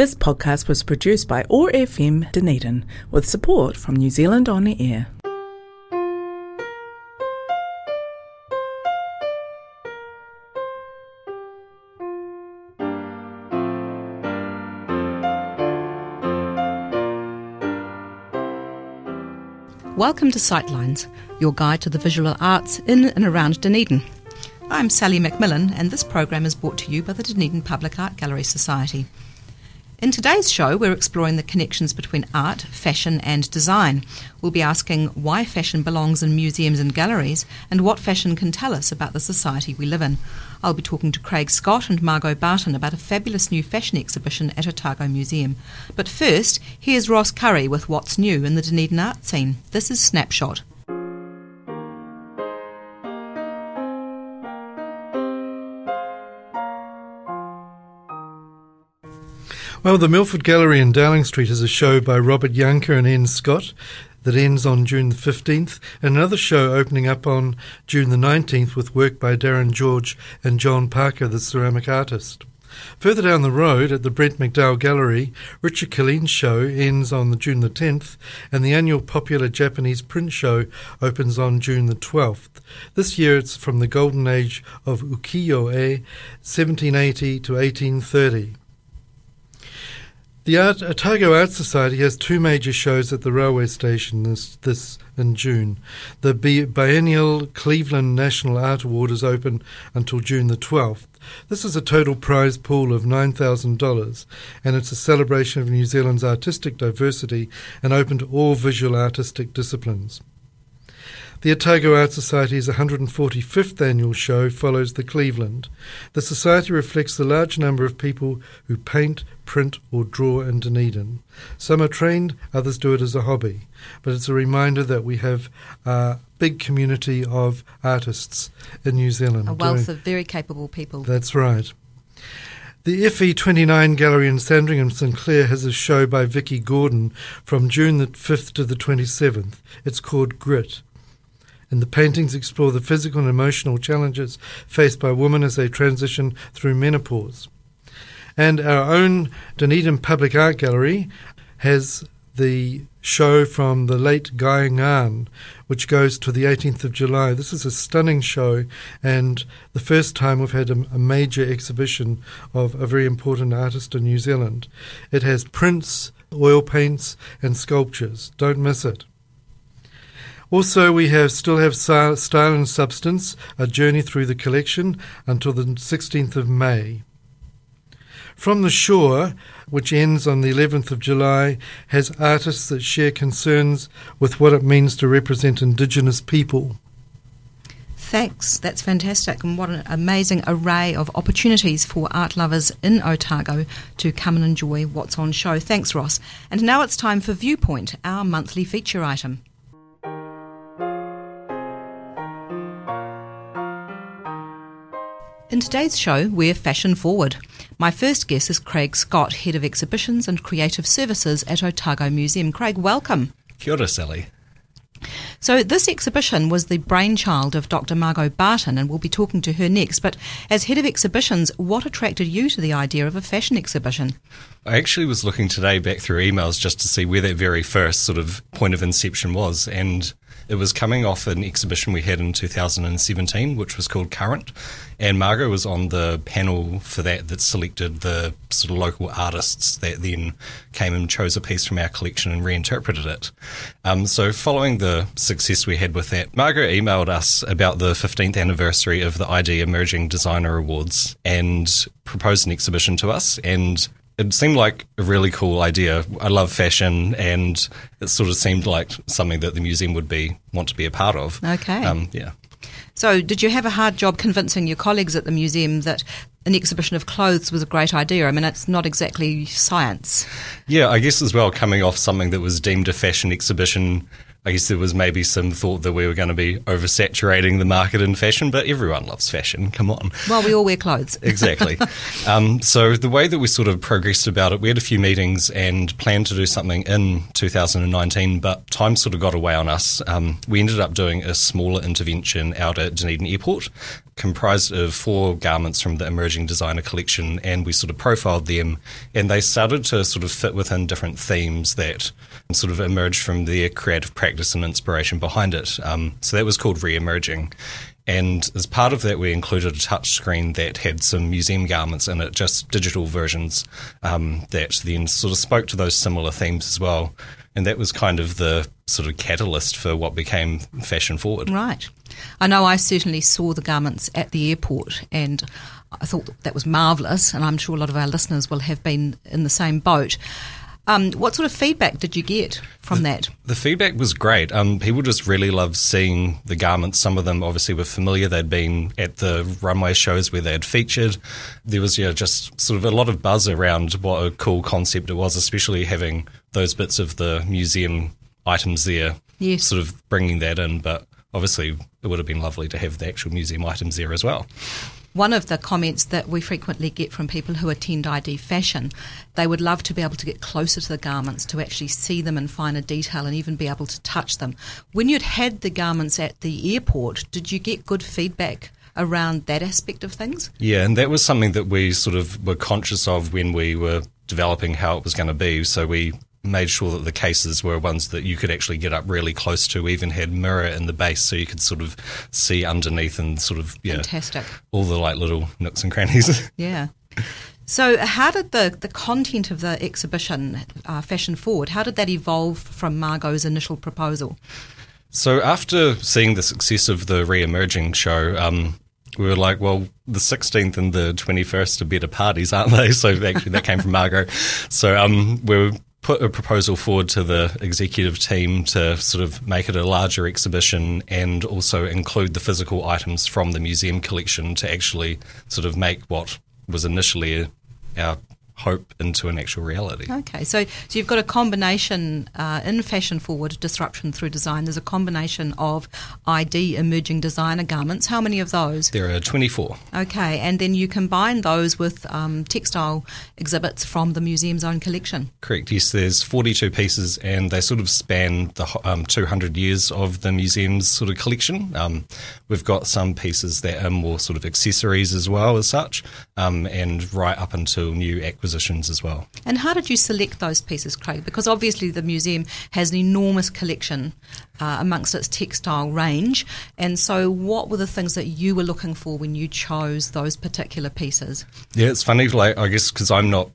This podcast was produced by OAR FM Dunedin with support from New Zealand On the Air. Welcome to Sightlines, your guide to the visual arts in and around Dunedin. I'm Sally Macmillan, and this program is brought to you by the Dunedin Public Art Gallery Society. In today's show, we're exploring the connections between art, fashion, and design. We'll be asking why fashion belongs in museums and galleries and what fashion can tell us about the society we live in. I'll be talking to Craig Scott and Margot Barton about a fabulous new fashion exhibition at Otago Museum. But first, here's Ross Curry with what's new in the Dunedin art scene. This is Snapshot. Well, the Milford Gallery in Dowling Street is a show by Robert Yanker and Ian Scott that ends on June the 15th, and another show opening up on June the 19th with work by Darren George and John Parker, the ceramic artist. Further down the road at the Brett McDowell Gallery, Richard Killeen's show ends on the June the 10th, and the annual popular Japanese print show opens on June the 12th. This year it's from the golden age of ukiyo-e, 1780 to 1830. The Art, uh, Otago Art Society has two major shows at the railway station this, this in June. The biennial Cleveland National Art Award is open until June the 12th. This is a total prize pool of $9,000 and it's a celebration of New Zealand's artistic diversity and open to all visual artistic disciplines. The Otago Art Society's 145th annual show follows the Cleveland. The Society reflects the large number of people who paint, print, or draw in Dunedin. Some are trained, others do it as a hobby. But it's a reminder that we have a big community of artists in New Zealand. A wealth doing, of very capable people. That's right. The FE29 Gallery in Sandringham St Clair has a show by Vicky Gordon from June the 5th to the 27th. It's called Grit and the paintings explore the physical and emotional challenges faced by women as they transition through menopause. And our own Dunedin Public Art Gallery has the show from the late Guy Ngan, which goes to the 18th of July. This is a stunning show, and the first time we've had a, a, major exhibition of a very important artist in New Zealand. It has prints, oil paints, and sculptures. Don't miss it. Also, we have still have Style and Substance, a journey through the collection until the 16th of May. From the Shore, which ends on the 11th of July, has artists that share concerns with what it means to represent Indigenous people. Thanks, that's fantastic, and what an amazing array of opportunities for art lovers in Otago to come and enjoy what's on show. Thanks, Ross. And now it's time for Viewpoint, our monthly feature item. In today's show, we're fashion forward. My first guest is Craig Scott, Head of Exhibitions and Creative Services at Otago Museum. Craig, welcome. Kia ora, Sally. So, this exhibition was the brainchild of Dr. Margot Barton, and we'll be talking to her next. But as head of exhibitions, what attracted you to the idea of a fashion exhibition? I actually was looking today back through emails just to see where that very first sort of point of inception was, and it was coming off an exhibition we had in 2017, which was called Current, and Margot was on the panel for that that selected the sort of local artists that then came and chose a piece from our collection and reinterpreted it. Um, so, following the success we had with that, Margot emailed us about the 15th anniversary of the ID Emerging Designer Awards and proposed an exhibition to us. And it seemed like a really cool idea. I love fashion, and it sort of seemed like something that the museum would be want to be a part of. Okay. Um, yeah. So, did you have a hard job convincing your colleagues at the museum that an exhibition of clothes was a great idea? I mean, it's not exactly science. Yeah, I guess as well, coming off something that was deemed a fashion exhibition I guess there was maybe some thought that we were going to be oversaturating the market in fashion, but everyone loves fashion. Come on. Well, we all wear clothes. exactly. Um, so the way that we sort of progressed about it, we had a few meetings and planned to do something in 2019, but time sort of got away on us. Um, we ended up doing a smaller intervention out at Dunedin Airport comprised of four garments from the emerging designer collection, and we sort of profiled them, and they started to sort of fit within different themes that sort of emerged from their creative practice and inspiration behind it. Um, so that was called re-emerging. And as part of that, we included a touchscreen that had some museum garments in it, just digital versions um, that then sort of spoke to those similar themes as well. And that was kind of the sort of catalyst for what became Fashion Forward. Right. I know I certainly saw the garments at the airport and I thought that was marvellous, and I'm sure a lot of our listeners will have been in the same boat. Um, what sort of feedback did you get from the, that? The feedback was great. Um, people just really loved seeing the garments. Some of them obviously were familiar. They'd been at the runway shows where they had featured. There was yeah, just sort of a lot of buzz around what a cool concept it was, especially having those bits of the museum items there, yes. sort of bringing that in. But obviously, it would have been lovely to have the actual museum items there as well. One of the comments that we frequently get from people who attend ID Fashion, they would love to be able to get closer to the garments, to actually see them in finer detail and even be able to touch them. When you'd had the garments at the airport, did you get good feedback? Around that aspect of things? Yeah, and that was something that we sort of were conscious of when we were developing how it was going to be. So we made sure that the cases were ones that you could actually get up really close to. Even had mirror in the base, so you could sort of see underneath and sort of yeah, fantastic. All the like little nooks and crannies. yeah. So, how did the, the content of the exhibition, uh, Fashion Forward, how did that evolve from Margot's initial proposal? So, after seeing the success of the re-emerging show, um, we were like, well, the 16th and the 21st are better parties, aren't they? So actually, that came from Margot. So um, we were put a proposal forward to the executive team to sort of make it a larger exhibition and also include the physical items from the museum collection to actually sort of make what was initially our hope into an actual reality. Okay, so so you've got a combination uh, in fashion forward disruption through design. There's a combination of ID emerging designer garments. How many of those? There are 24. Okay, and then you combine those with um, textile exhibits from the museum's own collection. Correct. Yes, there's 42 pieces, and they sort of span the um, 200 years of the museum's sort of collection. Um, we've got some pieces that are more sort of accessories as well as such, um, and right up until new acquisitions as well. And how did you select those pieces, Craig? Because obviously the museum has an enormous collection uh, amongst its textile range. And so, what were the things that you were looking for when you chose those particular pieces? Yeah, it's funny, like, I guess because I'm not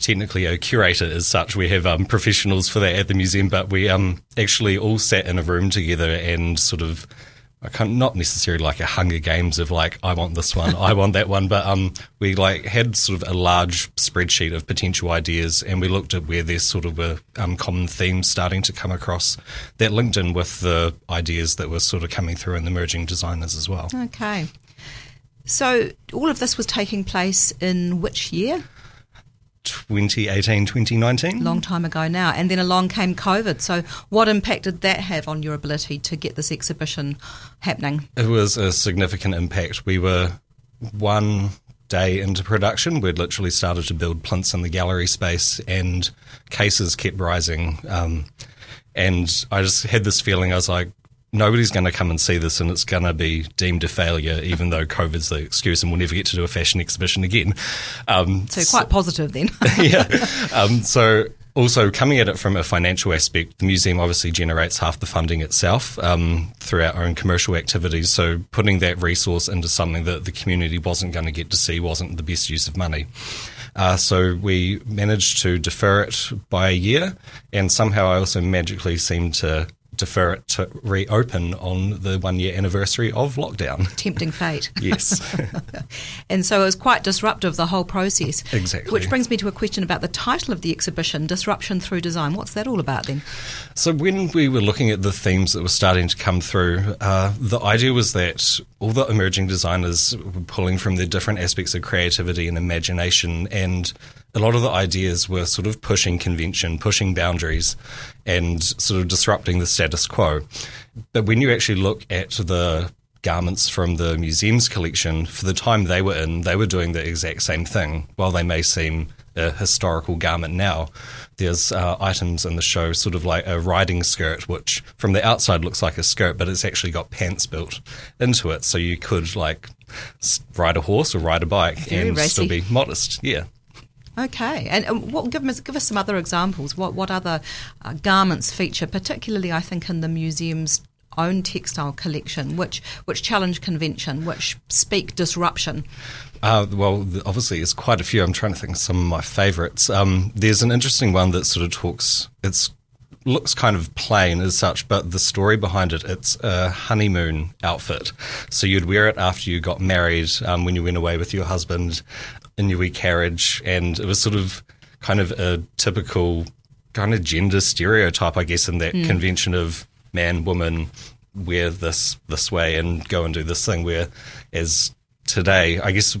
technically a curator as such. We have um, professionals for that at the museum, but we um, actually all sat in a room together and sort of I can't, not necessarily like a Hunger Games of like I want this one, I want that one, but um, we like had sort of a large spreadsheet of potential ideas, and we looked at where there's sort of a um, common themes starting to come across that linked in with the ideas that were sort of coming through in the emerging designers as well. Okay, so all of this was taking place in which year? 2018, 2019. Long time ago now. And then along came COVID. So, what impact did that have on your ability to get this exhibition happening? It was a significant impact. We were one day into production. We'd literally started to build plinths in the gallery space, and cases kept rising. Um, and I just had this feeling I was like, nobody's going to come and see this and it's going to be deemed a failure, even though COVID's the excuse and we'll never get to do a fashion exhibition again. Um, so, quite positive then. yeah. Um, so, also coming at it from a financial aspect, the museum obviously generates half the funding itself um, through our own commercial activities. So, putting that resource into something that the community wasn't going to get to see wasn't the best use of money. Uh, so we managed to defer it by a year, and somehow I also magically seemed to defer it to reopen on the one year anniversary of lockdown. Tempting fate. yes. and so it was quite disruptive, the whole process. Exactly. Which brings me to a question about the title of the exhibition, Disruption Through Design. What's that all about then? So, when we were looking at the themes that were starting to come through, uh, the idea was that all the emerging designers were pulling from their different aspects of creativity and imagination and a lot of the ideas were sort of pushing convention, pushing boundaries, and sort of disrupting the status quo. But when you actually look at the garments from the museum's collection, for the time they were in, they were doing the exact same thing. While they may seem a historical garment now. There's uh, items in the show, sort of like a riding skirt, which from the outside looks like a skirt, but it's actually got pants built into it. So you could like ride a horse or ride a bike Very and racy. still be modest. Yeah. Okay, and, what, give us give us some other examples. What what other uh, garments feature, particularly I think in the museum's own textile collection, which which challenge convention, which speak disruption. Uh, well, obviously, there's quite a few. I'm trying to think of some of my favourites. Um, there's an interesting one that sort of talks. It's looks kind of plain as such, but the story behind it, it's a honeymoon outfit. So you'd wear it after you got married, um, when you went away with your husband in your wee carriage, and it was sort of kind of a typical kind of gender stereotype, I guess, in that hmm. convention of man, woman, wear this this way and go and do this thing. Where as today, I guess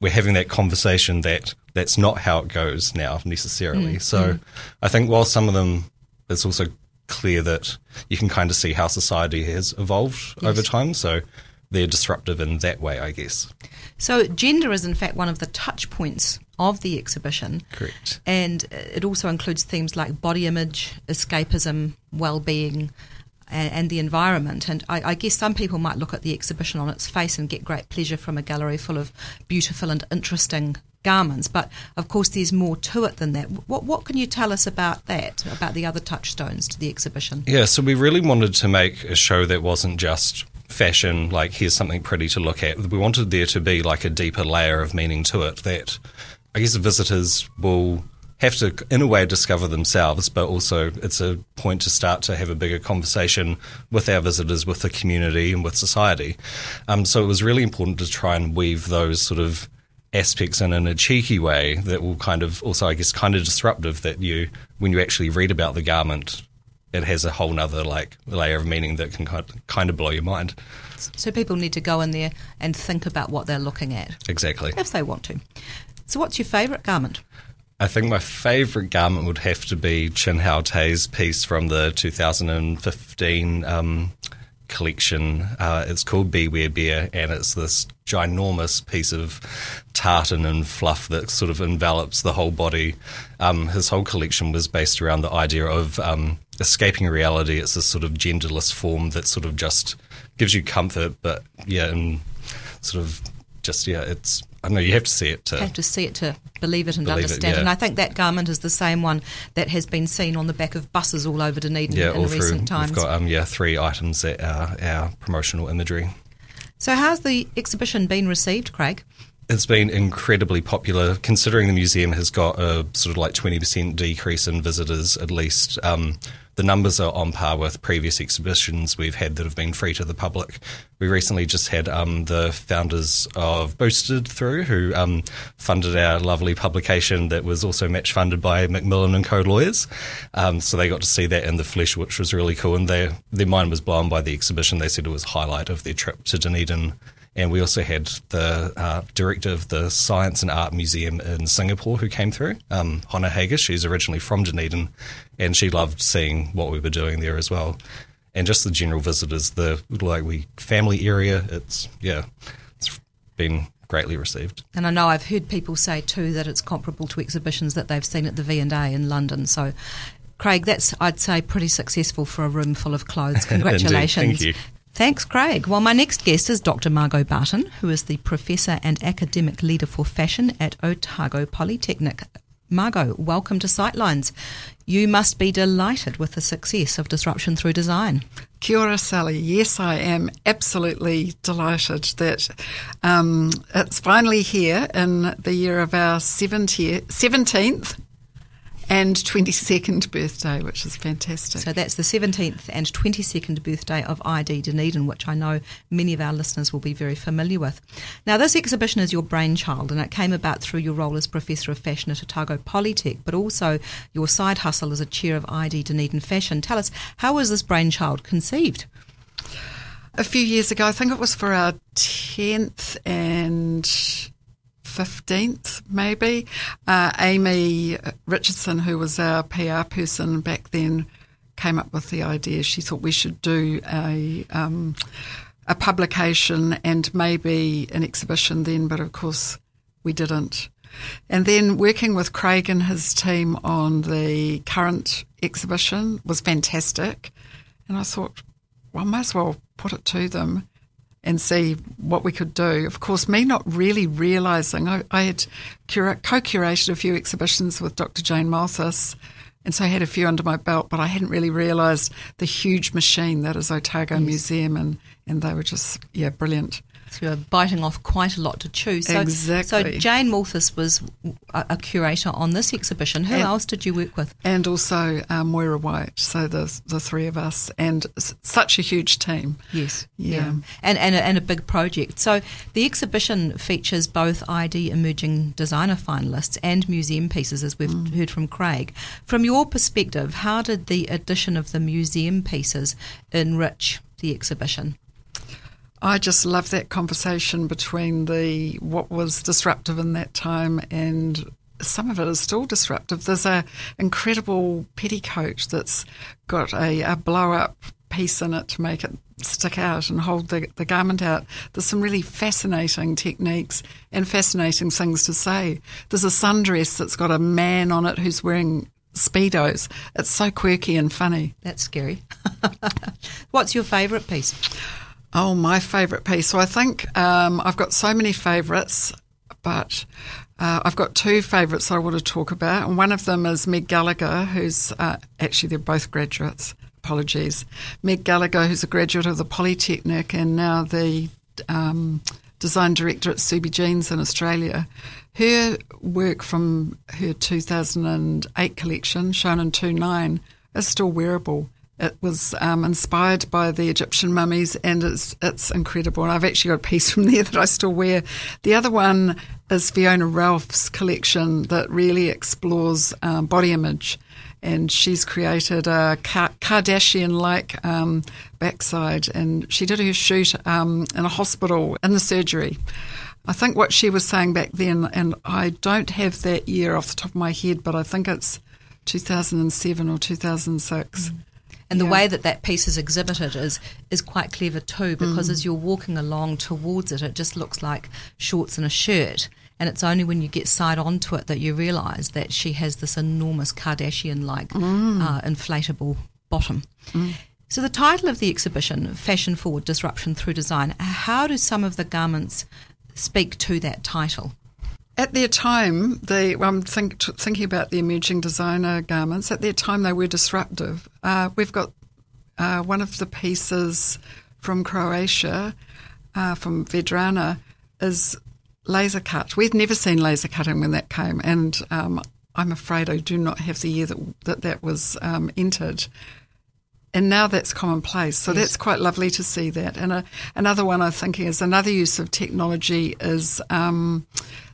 we're having that conversation that that's not how it goes now necessarily. Hmm. So hmm. I think while some of them, it's also clear that you can kind of see how society has evolved over time. So they're disruptive in that way, I guess. So gender is in fact one of the touch points of the exhibition. Correct. And uh, it also includes themes like body image, escapism, well-being, and, and the environment. And I, I guess some people might look at the exhibition on its face and get great pleasure from a gallery full of beautiful and interesting garments. But of course, there's more to it than that. What what can you tell us about that? About the other touchstones to the exhibition? Yeah, so we really wanted to make a show that wasn't just fashion, like here's something pretty to look at. We wanted there to be like a deeper layer of meaning to it that I guess visitors will have to, in a way, discover themselves, but also it's a point to start to have a bigger conversation with our visitors, with the community, and with society. Um, so it was really important to try and weave those sort of aspects in in a cheeky way that will kind of also, I guess, kind of disruptive that you, when you actually read about the garment, it has a whole nother like layer of meaning that can kind of blow your mind. So people need to go in there and think about what they're looking at Exactly. if they want to. So, what's your favourite garment? I think my favourite garment would have to be Chin Hao Tei's piece from the 2015 um, collection. Uh, it's called Beware Bear, and it's this ginormous piece of tartan and fluff that sort of envelops the whole body. Um, his whole collection was based around the idea of um, escaping reality. It's this sort of genderless form that sort of just gives you comfort, but yeah, and sort of just yeah, it's I don't know you have to see it to have to see it to believe it and Believe it, understand. yeah. And I think that garment is the same one that has been seen on the back of buses all over Dunedin yeah, in all recent through. times. We've got um, yeah three items that are our promotional imagery. so, how's the exhibition been received, Craig? It's been incredibly popular, considering the museum has got a sort of like twenty percent decrease in visitors. At least um, the numbers are on par with previous exhibitions we've had that have been free to the public. We recently just had um, the founders of Boosted through, who um, funded our lovely publication that was also match funded by Macmillan and Co lawyers. Um, so they got to see that in the flesh, which was really cool. And their their mind was blown by the exhibition. They said it was highlight of their trip to Dunedin. And we also had the uh, director of the Science and Art Museum in Singapore who came through, um, Honor Harger. She's originally from Dunedin, and she loved seeing what we were doing there as well. And just the general visitors, the like we family area. It's yeah, it's been greatly received. And I know I've heard people say too that it's comparable to exhibitions that they've seen at the V and A in London. So, Craig, that's I'd say pretty successful for a room full of clothes. Congratulations. thank you. Thanks, Craig. Well, my next guest is Dr. Margot Barton, who is the Professor and Academic Leader for Fashion at Otago Polytechnic. Margot, welcome to Sightlines. You must be delighted with the success of Disruption Through Design. Kia ora, Sally. Yes, I am absolutely delighted that um, it's finally here in the year of our 70, 17th and 22nd birthday, which is fantastic. So that's the 17th and 22nd birthday of ID Dunedin, which I know many of our listeners will be very familiar with. Now, this exhibition is your brainchild, and it came about through your role as Professor of Fashion at Otago Polytech, but also your side hustle as a chair of ID Dunedin Fashion. Tell us, how was this brainchild conceived? a few years ago, I think it was for our 10th and 15th, maybe, uh, Amy Richardson, who was our PR person back then, came up with the idea. She thought we should do a. Um, a publication and maybe an exhibition then, but of course we didn't. And then working with Craig and his team on the current exhibition was fantastic. And I thought, well, I might as well put it to them and see what we could do. Of course, me not really realising, I, I had cura- co curated a few exhibitions with Dr. Jane Malthus, and so I had a few under my belt, but I hadn't really realised the huge machine that is Otago yes. Museum, and, and they were just, yeah, brilliant. So you're biting off quite a lot to chew. So, exactly. So Jane Malthus was a, a, curator on this exhibition. Who and, else did you work with? And also uh, Moira White. So the the three of us, and such a huge team. Yes. Yeah. yeah. And and a, and a big project. So the exhibition features both ID Emerging Designer finalists and museum pieces, as we've mm. heard from Craig. From your perspective, how did the addition of the museum pieces enrich the exhibition? I just love that conversation between the what was disruptive in that time and some of it is still disruptive. There's a incredible petticoat that's got a, a blow up piece in it to make it stick out and hold the, the garment out. There's some really fascinating techniques and fascinating things to say. There's a sundress that's got a man on it who's wearing speedos. It's so quirky and funny. That's scary. What's your favourite piece? Oh, my favourite piece. So I think um, I've got so many favourites, but uh, I've got two favourites I want to talk about. And one of them is Meg Gallagher, who's uh, actually, they're both graduates. Apologies. Meg Gallagher, who's a graduate of the Polytechnic and now the um, design director at Ksubi Jeans in Australia. Her work from her 2008 collection, shown in 2.9, is still wearable. It was um, inspired by the Egyptian mummies, and it's it's incredible. And I've actually got a piece from there that I still wear. The other one is Fiona Ralph's collection that really explores um, body image, and she's created a Kardashian-like um, backside, and she did her shoot um, in a hospital in the surgery. I think what she was saying back then, and I don't have that year off the top of my head, but I think it's 2007 or 2006. Mm. And the way that that piece is exhibited is is quite clever too, because mm. as you're walking along towards it, it just looks like shorts and a shirt. And it's only when you get side onto it that you realise that she has this enormous Kardashian-like mm. uh, inflatable bottom. Mm. So the title of the exhibition, Fashion Forward Disruption Through Design, how do some of the garments speak to that title? At their time, they, I'm think, thinking about the emerging designer garments. At their time, they were disruptive. Uh, we've got uh, one of the pieces from Croatia, uh, from Vedrana, is laser cut. We'd never seen laser cutting when that came, and um, I'm afraid I do not have the year that that, that was um, entered. And now that's commonplace. So yes. that's quite lovely to see that. And a, another one I'm thinking is another use of technology is. Um,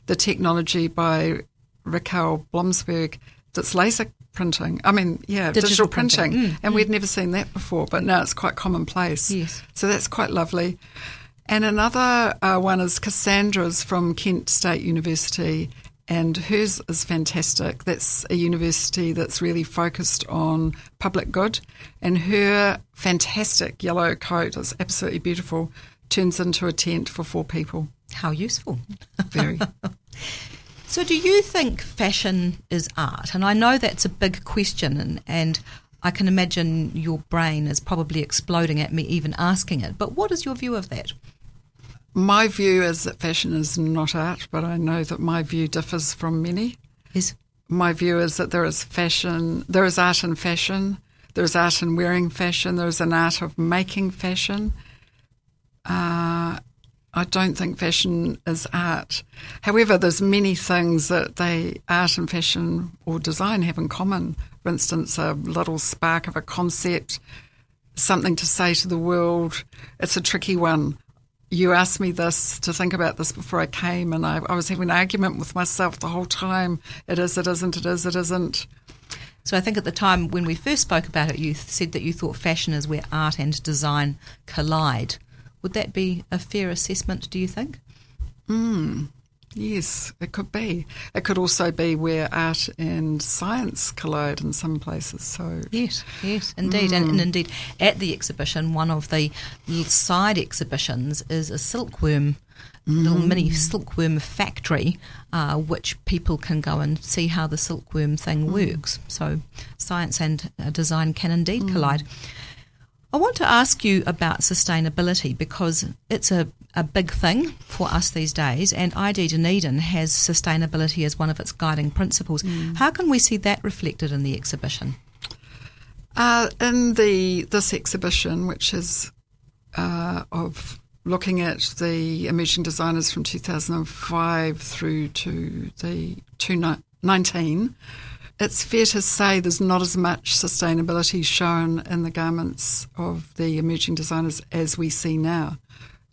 the technology by Raquel Blomsberg that's laser printing. I mean, yeah, digital, digital printing. printing. Mm, and mm. we'd never seen that before, but now it's quite commonplace. Yes. So that's quite lovely. And another uh, one is Cassandra's from Kent State University, and hers is fantastic. That's a university that's really focused on public good, and her fantastic yellow coat is absolutely beautiful. Turns into a tent for four people. How useful. Very. so, do you think fashion is art? And I know that's a big question, and, and I can imagine your brain is probably exploding at me even asking it. But what is your view of that? My view is that fashion is not art, but I know that my view differs from many. Is my view is that there is fashion, there is art in fashion, there is art in wearing fashion, there is an art of making fashion. Uh, I don't think fashion is art. However, there's many things that they art and fashion or design have in common. For instance, a little spark of a concept, something to say to the world. It's a tricky one. You asked me this to think about this before I came, and I, I was having an argument with myself the whole time. It is, it isn't, it is, it isn't. So I think at the time when we first spoke about it, you said that you thought fashion is where art and design collide. Would that be a fair assessment, do you think? Mm, yes, it could be. It could also be where art and science collide in some places. So yes, yes, indeed, mm. and, and, indeed at the exhibition, one of the side exhibitions is a silkworm little mini silkworm factory, uh, which people can go and see how the silkworm thing works. So science and uh, design can indeed collide. I want to ask you about sustainability because it's a, a big thing for us these days, and ID Dunedin has sustainability as one of its guiding principles. How can we see that reflected in the exhibition? Uh, in the this exhibition, which is uh, of looking at the emerging designers from 2005 through to the 2019, it's fair to say there's not as much sustainability shown in the garments of the emerging designers as we see now.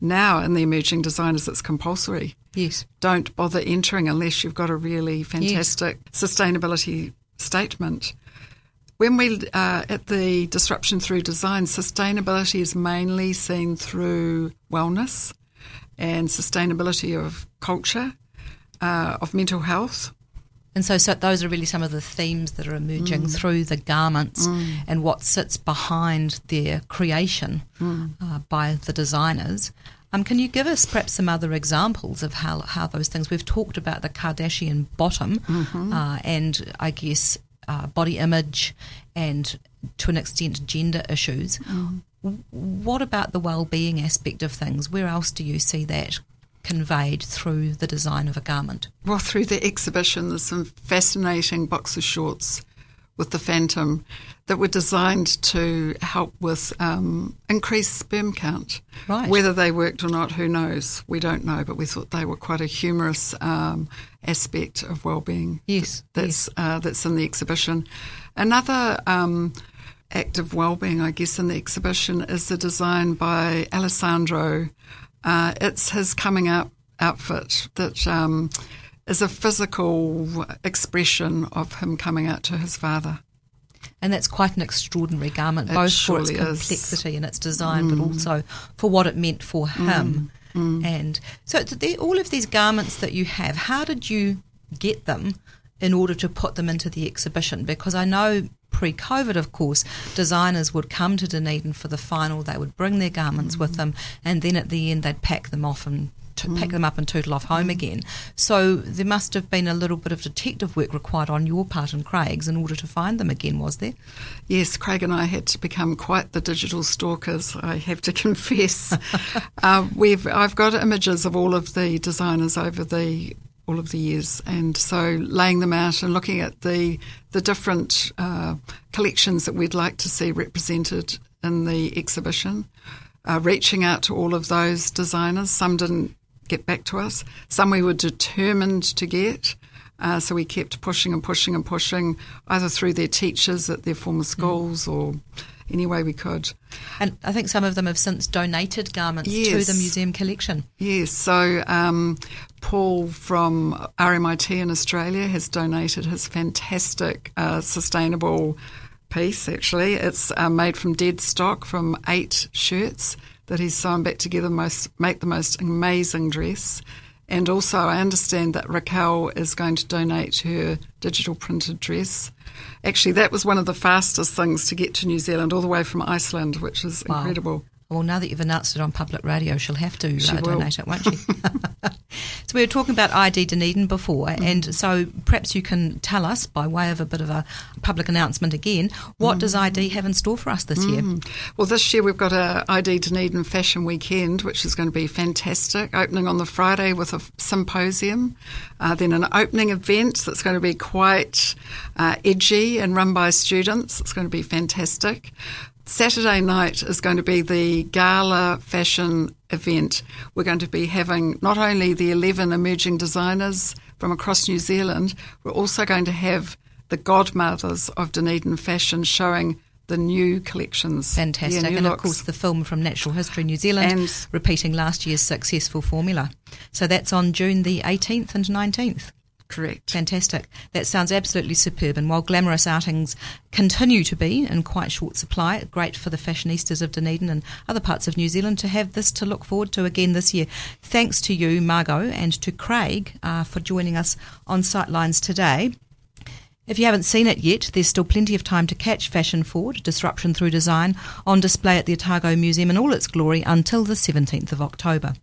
Now, in the emerging designers, it's compulsory. Yes. Don't bother entering unless you've got a really fantastic sustainability statement. When we uh, at the disruption through design, sustainability is mainly seen through wellness and sustainability of culture, uh, of mental health. And so, so those are really some of the themes that are emerging through the garments and what sits behind their creation uh, by the designers. Um, can you give us perhaps some other examples of how, how those things? We've talked about the Kardashian bottom uh, and I guess uh, body image and to an extent gender issues. W- What about the well-being aspect of things? Where else do you see that conveyed through the design of a garment? Well, through the exhibition, there's some fascinating boxer shorts with the Phantom that were designed to help with um, increased sperm count. Right. Whether they worked or not, who knows? We don't know, but we thought they were quite a humorous um, aspect of well-being. Yes, that's uh, that's in the exhibition. Another um, act of well-being, I guess, in the exhibition is the design by Alessandro. Uh, it's his coming out outfit that um, is a physical expression of him coming out to his father. And that's quite an extraordinary garment, It both for its surely is. complexity and its design, but also for what it meant for him. And so, all of these garments that you have, how did you get them in order to put them into the exhibition? Because I know pre COVID, of course, designers would come to Dunedin for the final, they would bring their garments with mm-hmm. them, and then at the end, they'd pack them off and to pack mm-hmm. them up and tootle off home mm-hmm. again. So there must have been a little bit of detective work required on your part and Craig's in order to find them again, was there? Yes, Craig and I had to become quite the digital stalkers. I have to confess. uh, we've I've got images of all of the designers over the all of the years, and so laying them out and looking at the the different uh, collections that we'd like to see represented in the exhibition. Uh, reaching out to all of those designers. Some didn't get back to us. Some we were determined to get. Uh, so we kept pushing and pushing and pushing, either through their teachers at their former schools or any way we could. And I think some of them have since donated garments to the museum collection. Yes, so um, Paul from RMIT in Australia has donated his fantastic uh, sustainable piece, actually. It's uh, made from dead stock from eight shirts that he's sewn back together, most make the most amazing dress. And also, I understand that Raquel is going to donate her digital printed dress. Actually, that was one of the fastest things to get to New Zealand, all the way from Iceland, which is Wow. incredible. Well, now that you've announced it on public radio, she'll have to She uh, donate it, won't she? so we were talking about ID Dunedin before, Mm. and so perhaps you can tell us, by way of a bit of a public announcement again, what does Mm. ID have in store for us this year? Well, this year we've got a ID Dunedin Fashion Weekend, which is going to be fantastic. Opening on the Friday with a symposium, uh, then an opening event that's going to be quite uh, edgy and run by students. It's going to be fantastic. Saturday night is going to be the gala fashion event. We're going to be having not only the 11 emerging designers from across New Zealand, we're also going to have the godmothers of Dunedin fashion showing the new collections. Fantastic. New and of course, the film from Natural History New Zealand, And- repeating last year's successful formula. So that's on June the 18th and 19th. Correct. Fantastic. That sounds absolutely superb. And while glamorous outings continue to be in quite short supply, great for the fashionistas of Dunedin and other parts of New Zealand to have this to look forward to again this year. Thanks to you, Margot, and to Craig uh, for joining us on Sightlines today. If you haven't seen it yet, there's still plenty of time to catch Fashion Forward, Disruption Through Design, on display at the Otago Museum in all its glory until the 17th of October.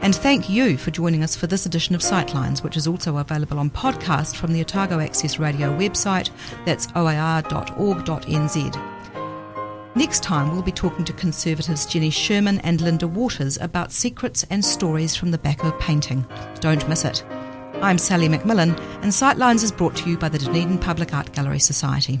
And thank you for joining us for this edition of Sightlines, which is also available on podcast from the Otago Access Radio website. That's oar.org.nz. Next time, we'll be talking to conservatives Jenny Sherman and Linda Waters about secrets and stories from the Baco painting. Don't miss it. I'm Sally McMillan, and Sightlines is brought to you by the Dunedin Public Art Gallery Society.